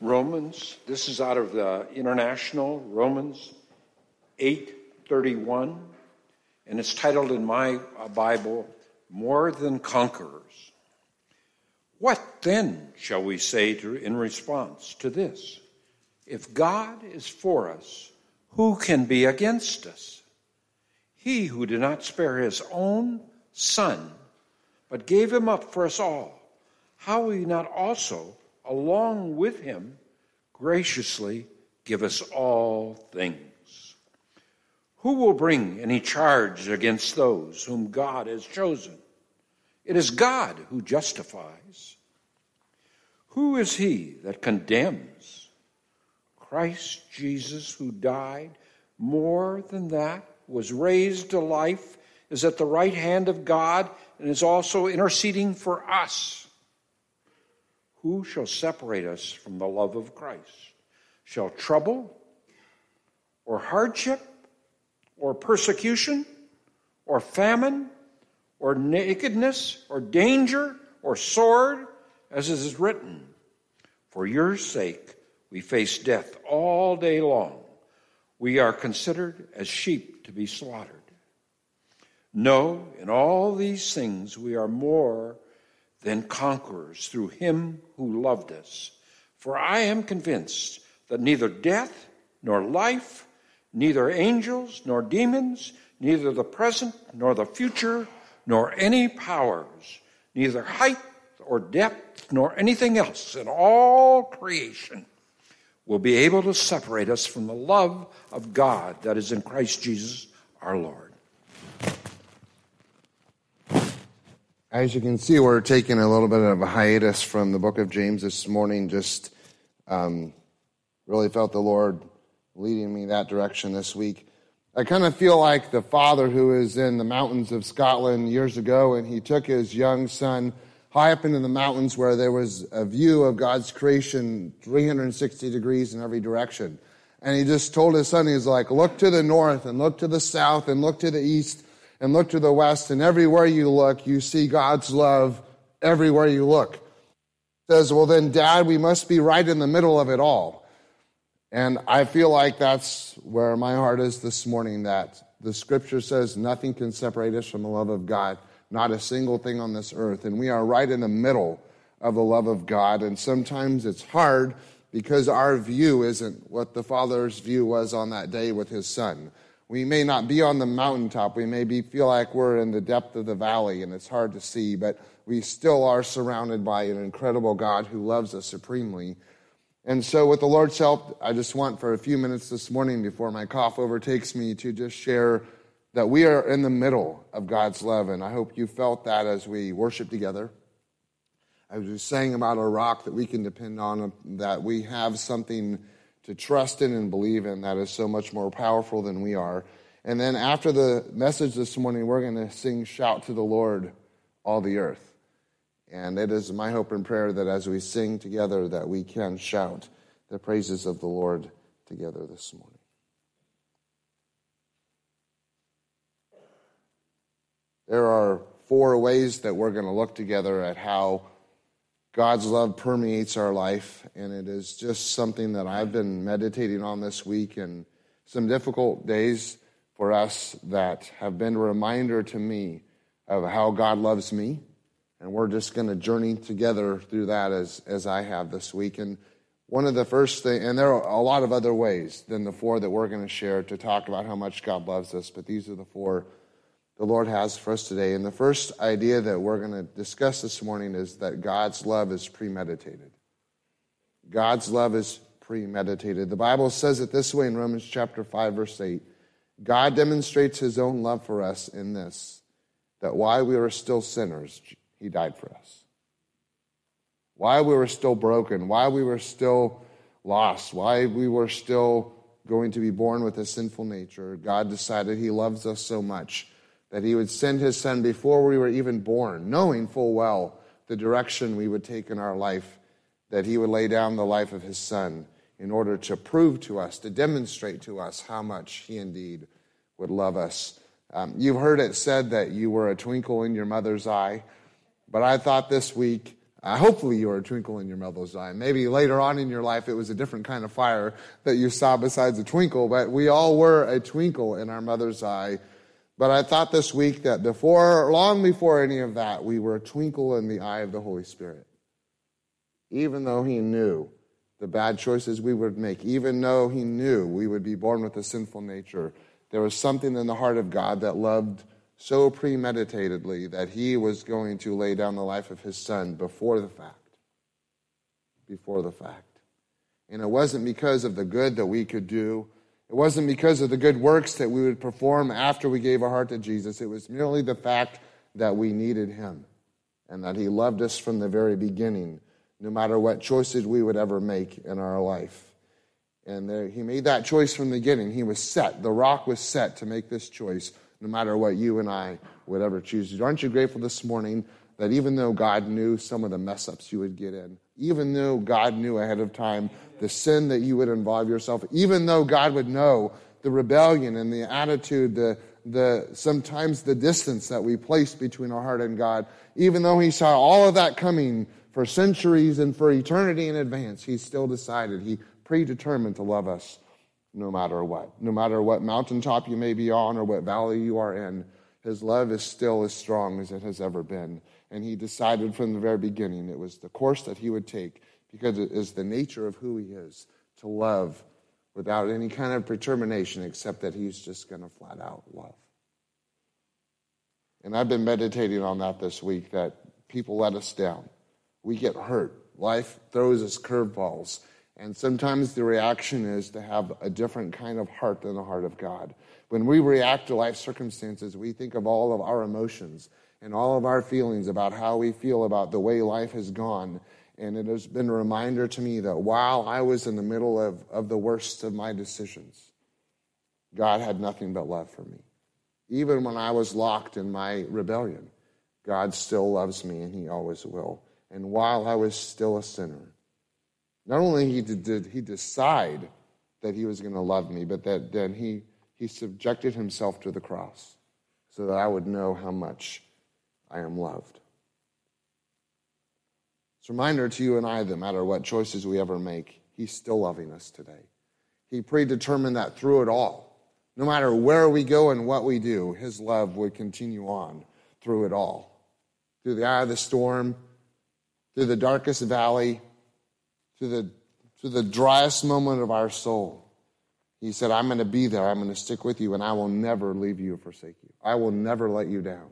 Romans, this is out of the International, Romans 8:31, and it's titled in my uh, Bible, More Than Conquerors. What then shall we say to, in response to this? If God is for us, who can be against us? He who did not spare his own son, but gave him up for us all, how will he not also, along with him, graciously give us all things? Who will bring any charge against those whom God has chosen? It is God who justifies. Who is he that condemns? Christ Jesus, who died, more than that, was raised to life, is at the right hand of God, and is also interceding for us. Who shall separate us from the love of Christ? Shall trouble, or hardship, or persecution, or famine, or nakedness, or danger, or sword, as it is written, For your sake we face death all day long. We are considered as sheep to be slaughtered. No, in all these things we are more than conquerors through him who loved us. For I am convinced that neither death nor life, neither angels nor demons, neither the present nor the future, nor any powers, neither height or depth nor anything else in all creation will be able to separate us from the love of God that is in Christ Jesus our Lord. As you can see, we're taking a little bit of a hiatus from the book of James this morning. Just um, really felt the Lord leading me that direction this week. I kind of feel like the father who is in the mountains of Scotland years ago, and he took his young son high up into the mountains where there was a view of God's creation 360 degrees in every direction. And he just told his son, he's like, look to the north and look to the south and look to the east and look to the west, and everywhere you look, you see God's love everywhere you look. Says, well, then, Dad, we must be right in the middle of it all. And I feel like that's where my heart is this morning that the scripture says nothing can separate us from the love of God, not a single thing on this earth. And we are right in the middle of the love of God. And sometimes it's hard because our view isn't what the Father's view was on that day with his son. We may not be on the mountaintop. We may be, feel like we're in the depth of the valley and it's hard to see, but we still are surrounded by an incredible God who loves us supremely. And so, with the Lord's help, I just want for a few minutes this morning before my cough overtakes me to just share that we are in the middle of God's love. And I hope you felt that as we worship together. I was just saying about a rock that we can depend on, that we have something to trust in and believe in that is so much more powerful than we are. And then after the message this morning, we're going to sing Shout to the Lord, all the earth. And it is my hope and prayer that as we sing together that we can shout the praises of the Lord together this morning. There are four ways that we're going to look together at how God's love permeates our life, and it is just something that I've been meditating on this week and some difficult days for us that have been a reminder to me of how God loves me. And we're just going to journey together through that as, as I have this week. And one of the first things, and there are a lot of other ways than the four that we're going to share to talk about how much God loves us, but these are the four the Lord has for us today. And the first idea that we're going to discuss this morning is that God's love is premeditated. God's love is premeditated. The Bible says it this way in Romans chapter 5 verse 8. God demonstrates his own love for us in this that while we were still sinners, he died for us. While we were still broken, while we were still lost, while we were still going to be born with a sinful nature, God decided he loves us so much that he would send his son before we were even born, knowing full well the direction we would take in our life, that he would lay down the life of his son in order to prove to us, to demonstrate to us how much he indeed would love us. Um, you've heard it said that you were a twinkle in your mother's eye, but I thought this week Uh, hopefully, you were a twinkle in your mother's eye. Maybe later on in your life, it was a different kind of fire that you saw besides a twinkle, but we all were a twinkle in our mother's eye. But I thought this week that before, long before any of that, we were a twinkle in the eye of the Holy Spirit. Even though He knew the bad choices we would make, even though He knew we would be born with a sinful nature, there was something in the heart of God that loved so premeditatedly that he was going to lay down the life of his son before the fact. Before the fact. And it wasn't because of the good that we could do. It wasn't because of the good works that we would perform after we gave our heart to Jesus. It was merely the fact that we needed him and that he loved us from the very beginning, no matter what choices we would ever make in our life. And there, he made that choice from the beginning. He was set, the rock was set to make this choice no matter what you and I would ever choose. Aren't you grateful this morning that even though God knew some of the mess ups you would get in, even though God knew ahead of time the sin that you would involve yourself, even though God would know the rebellion and the attitude, the, the sometimes the distance that we place between our heart and God, even though He saw all of that coming for centuries and for eternity in advance, He still decided, He predetermined to love us no matter what. No matter what mountaintop you may be on or what valley you are in, his love is still as strong as it has ever been. And he decided from the very beginning it was the course that he would take because it is the nature of who he is to love without any kind of determination except that he's just going to flat out love. And I've been meditating on that this week that people let us down. We get hurt. Life throws us curveballs and sometimes the reaction is to have a different kind of heart than the heart of God. When we react to life circumstances, we think of all of our emotions and all of our feelings about how we feel about the way life has gone. And it has been a reminder to me that while I was in the middle of, of the worst of my decisions, God had nothing but love for me. Even when I was locked in my rebellion, God still loves me and He always will. And while I was still a sinner, not only did he decide that he was going to love me, but that then he, he subjected himself to the cross so that I would know how much I am loved. It's a reminder to you and I that no matter what choices we ever make, he's still loving us today. He predetermined that through it all. No matter where we go and what we do, his love would continue on through it all. Through the eye of the storm, through the darkest valley, to the, to the driest moment of our soul. He said, I'm going to be there. I'm going to stick with you, and I will never leave you or forsake you. I will never let you down,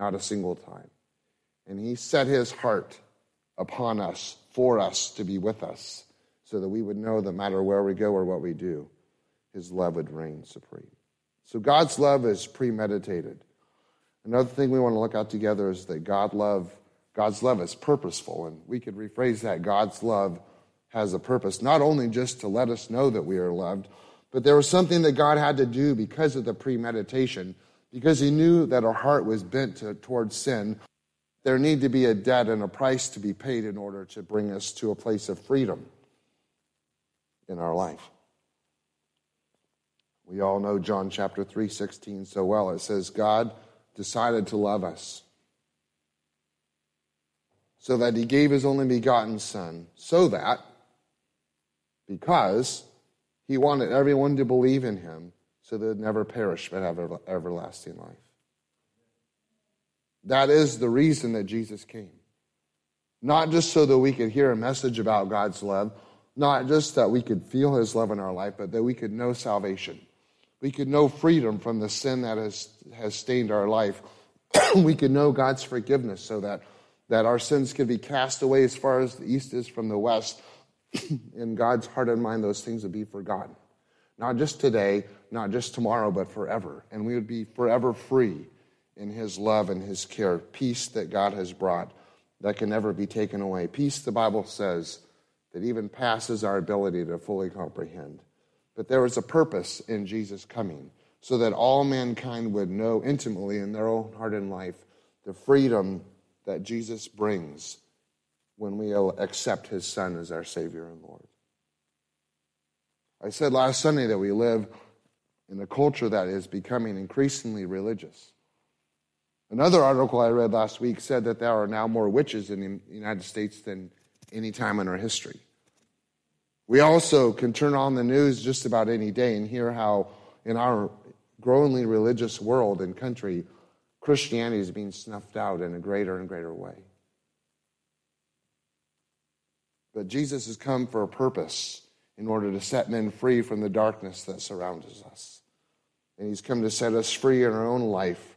not a single time. And he set his heart upon us, for us, to be with us, so that we would know that no matter where we go or what we do, his love would reign supreme. So God's love is premeditated. Another thing we want to look at together is that God love, God's love is purposeful, and we could rephrase that God's love has a purpose, not only just to let us know that we are loved, but there was something that God had to do because of the premeditation, because He knew that our heart was bent to, towards sin. There need to be a debt and a price to be paid in order to bring us to a place of freedom in our life. We all know John chapter 3, 16 so well. It says, God decided to love us so that he gave his only begotten Son, so that because he wanted everyone to believe in him so they'd never perish but have everlasting life. That is the reason that Jesus came. Not just so that we could hear a message about God's love, not just that we could feel his love in our life, but that we could know salvation. We could know freedom from the sin that has, has stained our life. we could know God's forgiveness so that, that our sins could be cast away as far as the east is from the west in God's heart and mind, those things would be forgotten. Not just today, not just tomorrow, but forever. And we would be forever free in His love and His care. Peace that God has brought that can never be taken away. Peace, the Bible says, that even passes our ability to fully comprehend. But there was a purpose in Jesus coming so that all mankind would know intimately in their own heart and life the freedom that Jesus brings when we accept his son as our Savior and Lord. I said last Sunday that we live in a culture that is becoming increasingly religious. Another article I read last week said that there are now more witches in the United States than any time in our history. We also can turn on the news just about any day and hear how, in our growingly religious world and country, Christianity is being snuffed out in a greater and greater way. But Jesus has come for a purpose in order to set men free from the darkness that surrounds us. And he's come to set us free in our own life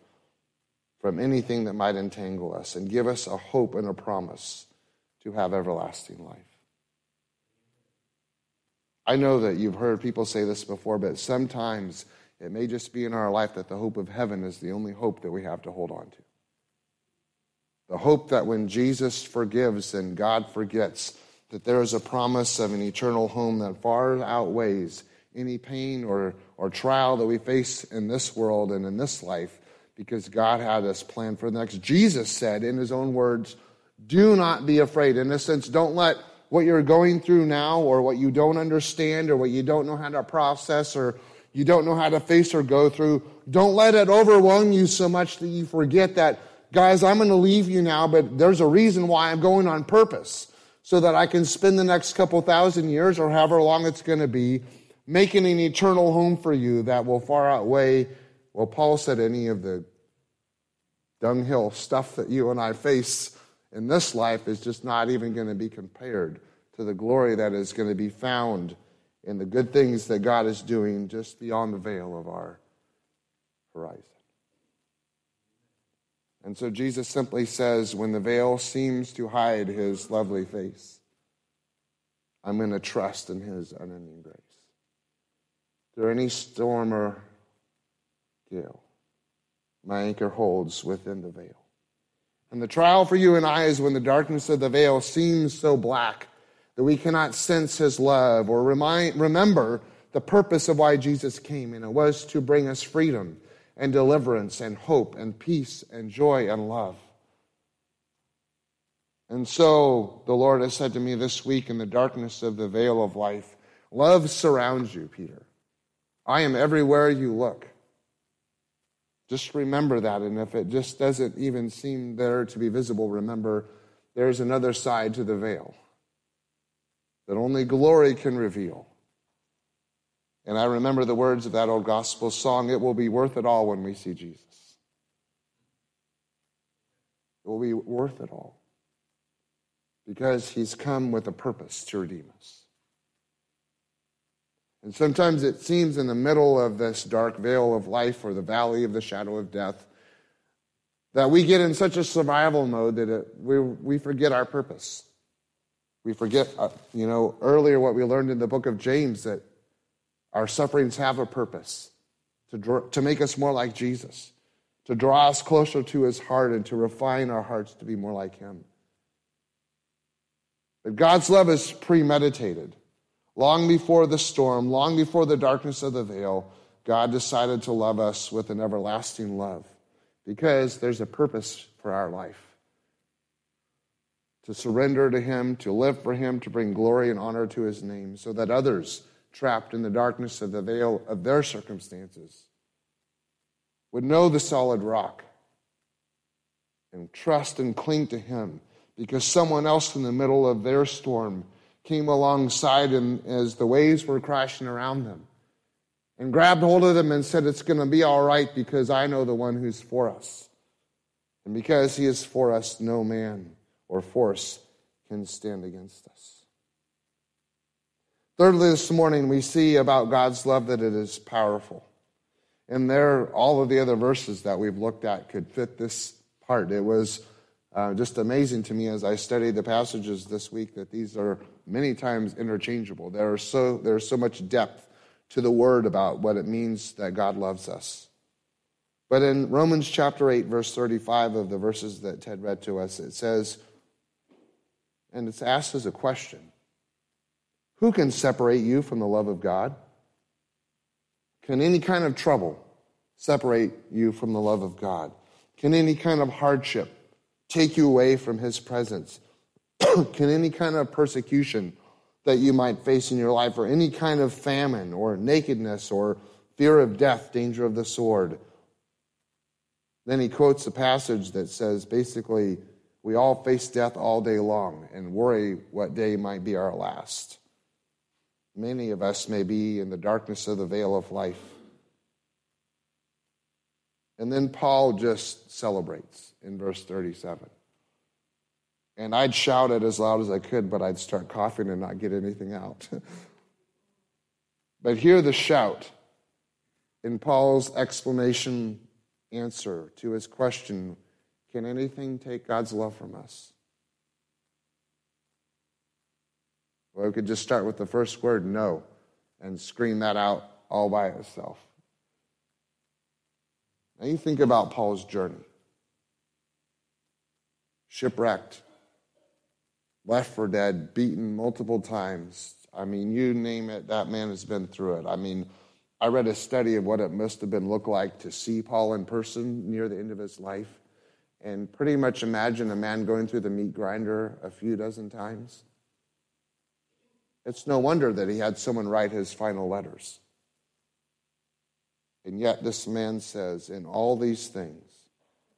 from anything that might entangle us and give us a hope and a promise to have everlasting life. I know that you've heard people say this before, but sometimes it may just be in our life that the hope of heaven is the only hope that we have to hold on to. The hope that when Jesus forgives and God forgets, that there is a promise of an eternal home that far outweighs any pain or, or trial that we face in this world and in this life because God had us planned for the next. Jesus said in his own words, Do not be afraid. In a sense, don't let what you're going through now or what you don't understand or what you don't know how to process or you don't know how to face or go through, don't let it overwhelm you so much that you forget that, guys, I'm going to leave you now, but there's a reason why I'm going on purpose so that I can spend the next couple thousand years or however long it's going to be making an eternal home for you that will far outweigh well, Paul said any of the dunghill stuff that you and I face in this life is just not even going to be compared to the glory that is going to be found in the good things that God is doing just beyond the veil of our horizon. And so Jesus simply says, when the veil seems to hide his lovely face, I'm going to trust in his unending grace. Through any storm or gale, my anchor holds within the veil. And the trial for you and I is when the darkness of the veil seems so black that we cannot sense his love or remind, remember the purpose of why Jesus came, and it was to bring us freedom and deliverance and hope and peace and joy and love. And so the Lord has said to me this week in the darkness of the veil of life, love surrounds you, Peter. I am everywhere you look. Just remember that. And if it just doesn't even seem there to be visible, remember there's another side to the veil that only glory can reveal. And I remember the words of that old gospel song it will be worth it all when we see Jesus. It will be worth it all because he's come with a purpose to redeem us. And sometimes it seems in the middle of this dark veil of life or the valley of the shadow of death that we get in such a survival mode that it, we, we forget our purpose. We forget, uh, you know, earlier what we learned in the book of James that our sufferings have a purpose to, draw, to make us more like Jesus, to draw us closer to his heart, and to refine our hearts to be more like him. But God's love is premeditated. Long before the storm, long before the darkness of the veil, God decided to love us with an everlasting love because there's a purpose for our life. To surrender to Him, to live for Him, to bring glory and honor to His name, so that others trapped in the darkness of the veil of their circumstances would know the solid rock and trust and cling to Him because someone else in the middle of their storm came alongside him as the waves were crashing around them and grabbed hold of them and said, It's going to be all right because I know the one who's for us. And because he is for us, no man or force can stand against us. Thirdly, this morning we see about God's love that it is powerful. And there, all of the other verses that we've looked at could fit this part. It was uh, just amazing to me as I studied the passages this week that these are many times interchangeable. There are so, there's so much depth to the word about what it means that God loves us. But in Romans chapter 8, verse 35 of the verses that Ted read to us, it says, and it's asked as a question Who can separate you from the love of God? Can any kind of trouble separate you from the love of God? Can any kind of hardship take you away from His presence? can any kind of persecution that you might face in your life, or any kind of famine, or nakedness, or fear of death, danger of the sword, Then he quotes a passage that says basically, we all face death all day long and worry what day might be our last. Many of us may be in the darkness of the veil of life. And then Paul just celebrates in verse 37. And I'd shout it as loud as I could, but I'd start coughing and not get anything out. but hear the shout in Paul's explanation answer to his question Can anything take God's love from us? Well, we could just start with the first word, no, and scream that out all by itself. Now you think about Paul's journey shipwrecked, left for dead, beaten multiple times. I mean, you name it, that man has been through it. I mean, I read a study of what it must have been look like to see Paul in person near the end of his life, and pretty much imagine a man going through the meat grinder a few dozen times. It's no wonder that he had someone write his final letters. And yet, this man says, In all these things,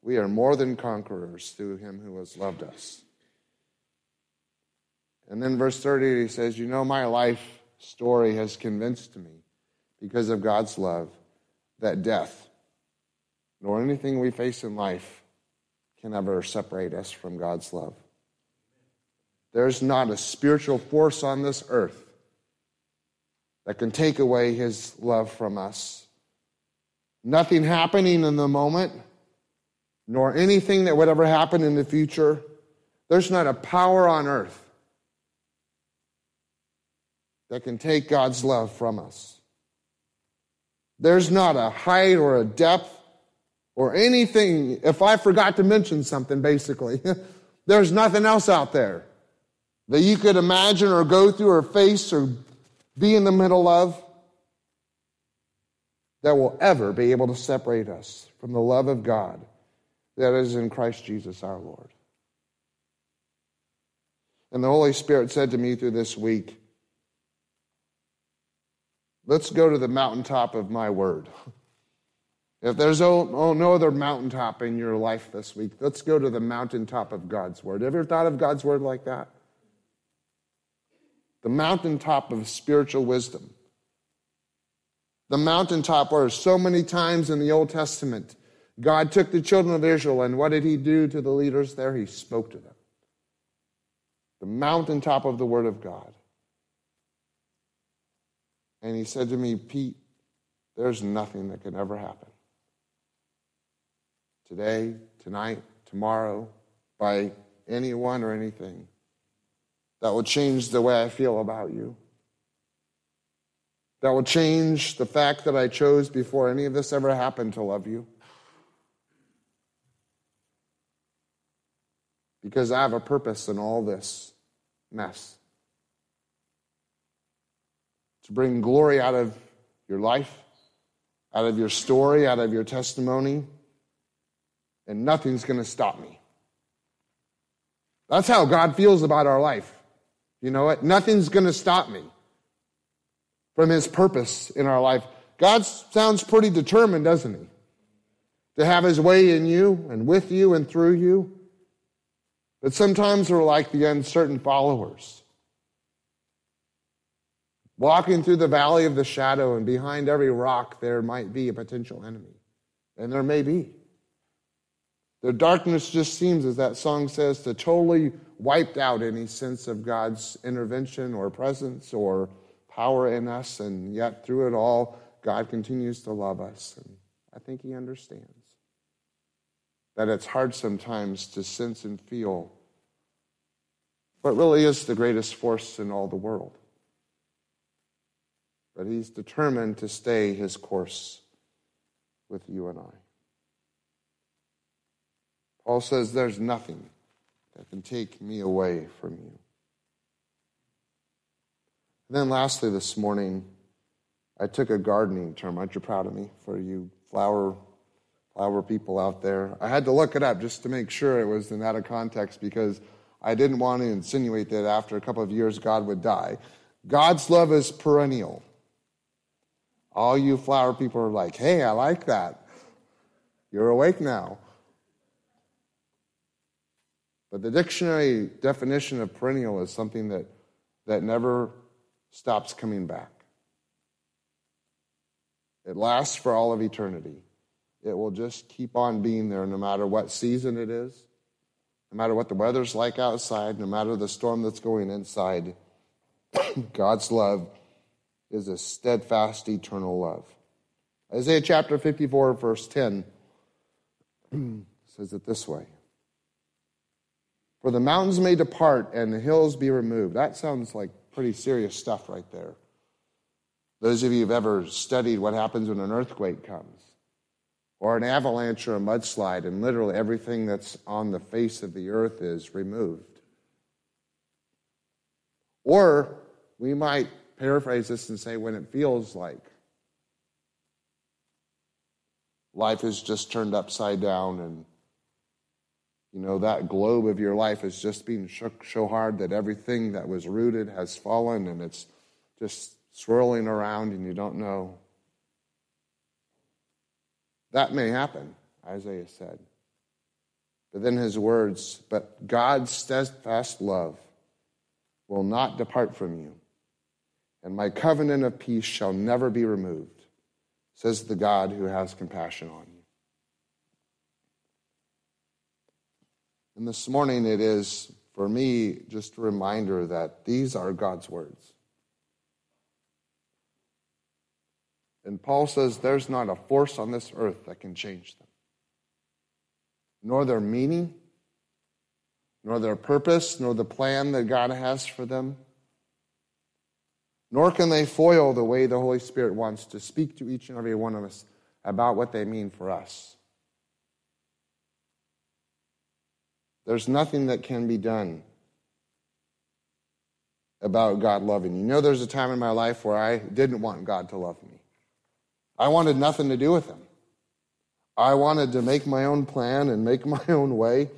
we are more than conquerors through him who has loved us. And then, verse 30, he says, You know, my life story has convinced me, because of God's love, that death, nor anything we face in life, can ever separate us from God's love. There's not a spiritual force on this earth that can take away his love from us. Nothing happening in the moment, nor anything that would ever happen in the future. There's not a power on earth that can take God's love from us. There's not a height or a depth or anything. If I forgot to mention something, basically, there's nothing else out there that you could imagine or go through or face or be in the middle of that will ever be able to separate us from the love of God that is in Christ Jesus our Lord. And the Holy Spirit said to me through this week, let's go to the mountaintop of my word. If there's no, oh, no other mountaintop in your life this week, let's go to the mountaintop of God's word. Ever thought of God's word like that? The mountaintop of spiritual wisdom. The mountaintop where so many times in the Old Testament, God took the children of Israel, and what did he do to the leaders there? He spoke to them. The mountaintop of the Word of God. And he said to me, Pete, there's nothing that can ever happen. Today, tonight, tomorrow, by anyone or anything that will change the way I feel about you. That will change the fact that I chose before any of this ever happened to love you. Because I have a purpose in all this mess to bring glory out of your life, out of your story, out of your testimony, and nothing's going to stop me. That's how God feels about our life. You know what? Nothing's going to stop me from His purpose in our life. God sounds pretty determined, doesn't He? To have His way in you and with you and through you. But sometimes we're like the uncertain followers walking through the valley of the shadow, and behind every rock there might be a potential enemy. And there may be. The darkness just seems, as that song says, to totally wiped out any sense of God's intervention or presence or power in us. And yet, through it all, God continues to love us. And I think He understands that it's hard sometimes to sense and feel what really is the greatest force in all the world but he's determined to stay his course with you and I. Paul says, There's nothing that can take me away from you. And then, lastly, this morning, I took a gardening term. Aren't you proud of me for you flower, flower people out there? I had to look it up just to make sure it was in out of context because I didn't want to insinuate that after a couple of years God would die. God's love is perennial. All you flower people are like, hey, I like that. You're awake now. But the dictionary definition of perennial is something that, that never stops coming back. It lasts for all of eternity. It will just keep on being there no matter what season it is, no matter what the weather's like outside, no matter the storm that's going inside. God's love is a steadfast, eternal love. Isaiah chapter 54, verse 10 says it this way For the mountains may depart and the hills be removed. That sounds like pretty serious stuff right there. Those of you who've ever studied what happens when an earthquake comes, or an avalanche or a mudslide, and literally everything that's on the face of the earth is removed. Or we might paraphrase this and say, when it feels like life is just turned upside down and you know that globe of your life is just being shook so hard that everything that was rooted has fallen and it's just swirling around and you don't know. That may happen, Isaiah said. But then his words, but God's steadfast love will not depart from you, and my covenant of peace shall never be removed, says the God who has compassion on you. And this morning it is, for me, just a reminder that these are God's words. And Paul says there's not a force on this earth that can change them, nor their meaning, nor their purpose, nor the plan that God has for them. Nor can they foil the way the Holy Spirit wants to speak to each and every one of us about what they mean for us. There's nothing that can be done about God loving you. Know, there's a time in my life where I didn't want God to love me. I wanted nothing to do with him. I wanted to make my own plan and make my own way.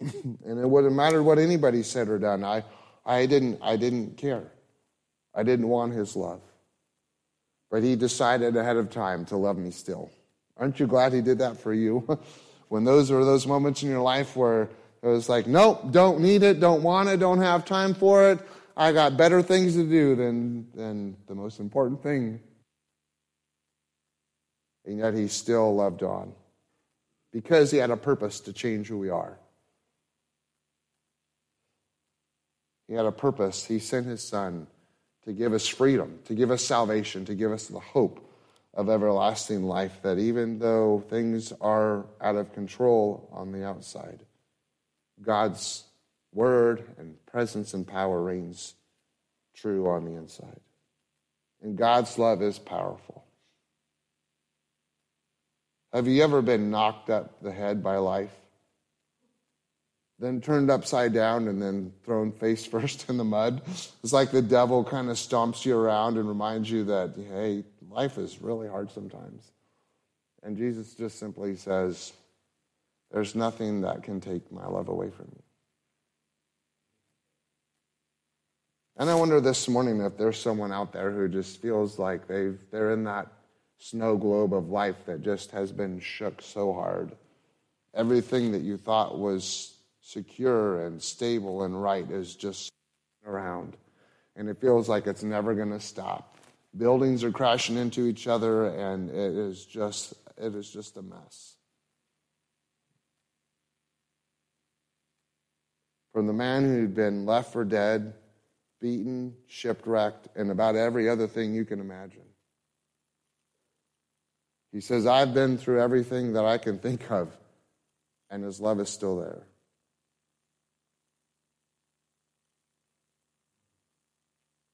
and it wouldn't matter what anybody said or done. I, I, didn't, I didn't care. I didn't want his love. But he decided ahead of time to love me still. Aren't you glad he did that for you? when those were those moments in your life where it was like, nope, don't need it, don't want it, don't have time for it. I got better things to do than, than the most important thing and yet he still loved on because he had a purpose to change who we are. He had a purpose. He sent his son to give us freedom, to give us salvation, to give us the hope of everlasting life. That even though things are out of control on the outside, God's word and presence and power reigns true on the inside. And God's love is powerful. Have you ever been knocked up the head by life? Then turned upside down and then thrown face first in the mud? It's like the devil kind of stomps you around and reminds you that, hey, life is really hard sometimes. And Jesus just simply says, There's nothing that can take my love away from you. And I wonder this morning if there's someone out there who just feels like they've, they're in that snow globe of life that just has been shook so hard. Everything that you thought was secure and stable and right is just around. And it feels like it's never going to stop. Buildings are crashing into each other and it is just it is just a mess. From the man who'd been left for dead, beaten, shipwrecked, and about every other thing you can imagine he says, I've been through everything that I can think of, and his love is still there.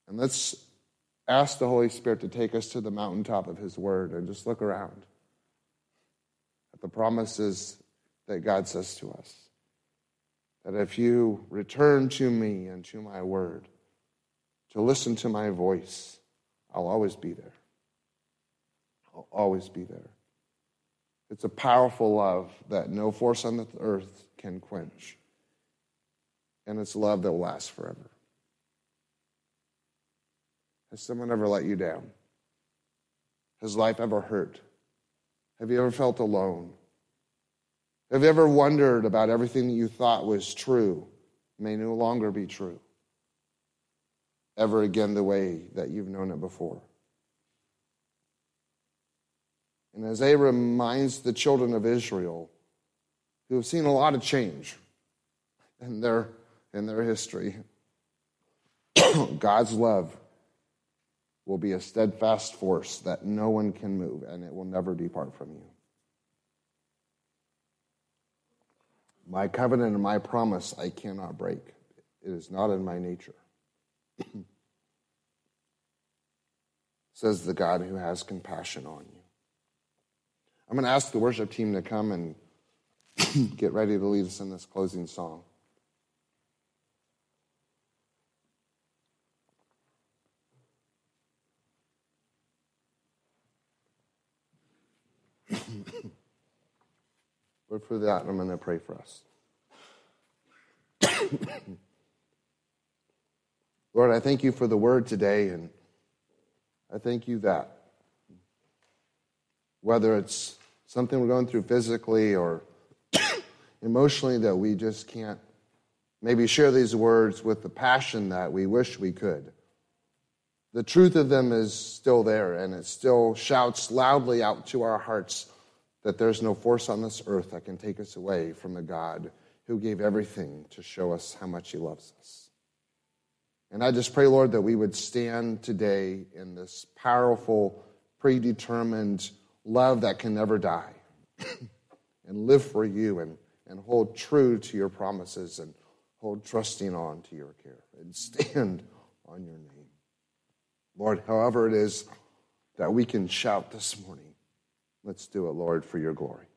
And let's ask the Holy Spirit to take us to the mountaintop of his word and just look around at the promises that God says to us. That if you return to me and to my word, to listen to my voice, I'll always be there. I'll always be there. It's a powerful love that no force on the earth can quench. And it's love that will last forever. Has someone ever let you down? Has life ever hurt? Have you ever felt alone? Have you ever wondered about everything that you thought was true may no longer be true ever again the way that you've known it before? And Isaiah reminds the children of Israel who have seen a lot of change in their, in their history. God's love will be a steadfast force that no one can move, and it will never depart from you. My covenant and my promise I cannot break. It is not in my nature. Says the God who has compassion on you. I'm going to ask the worship team to come and get ready to lead us in this closing song. But for that, and I'm going to pray for us. Lord, I thank you for the word today, and I thank you that whether it's something we're going through physically or emotionally that we just can't maybe share these words with the passion that we wish we could. The truth of them is still there, and it still shouts loudly out to our hearts that there's no force on this earth that can take us away from the God who gave everything to show us how much He loves us. And I just pray, Lord, that we would stand today in this powerful, predetermined love that can never die and live for you and, and hold true to your promises and hold trusting on to your care and stand on your name. Lord, however it is that we can shout this morning, let's do it, Lord, for your glory.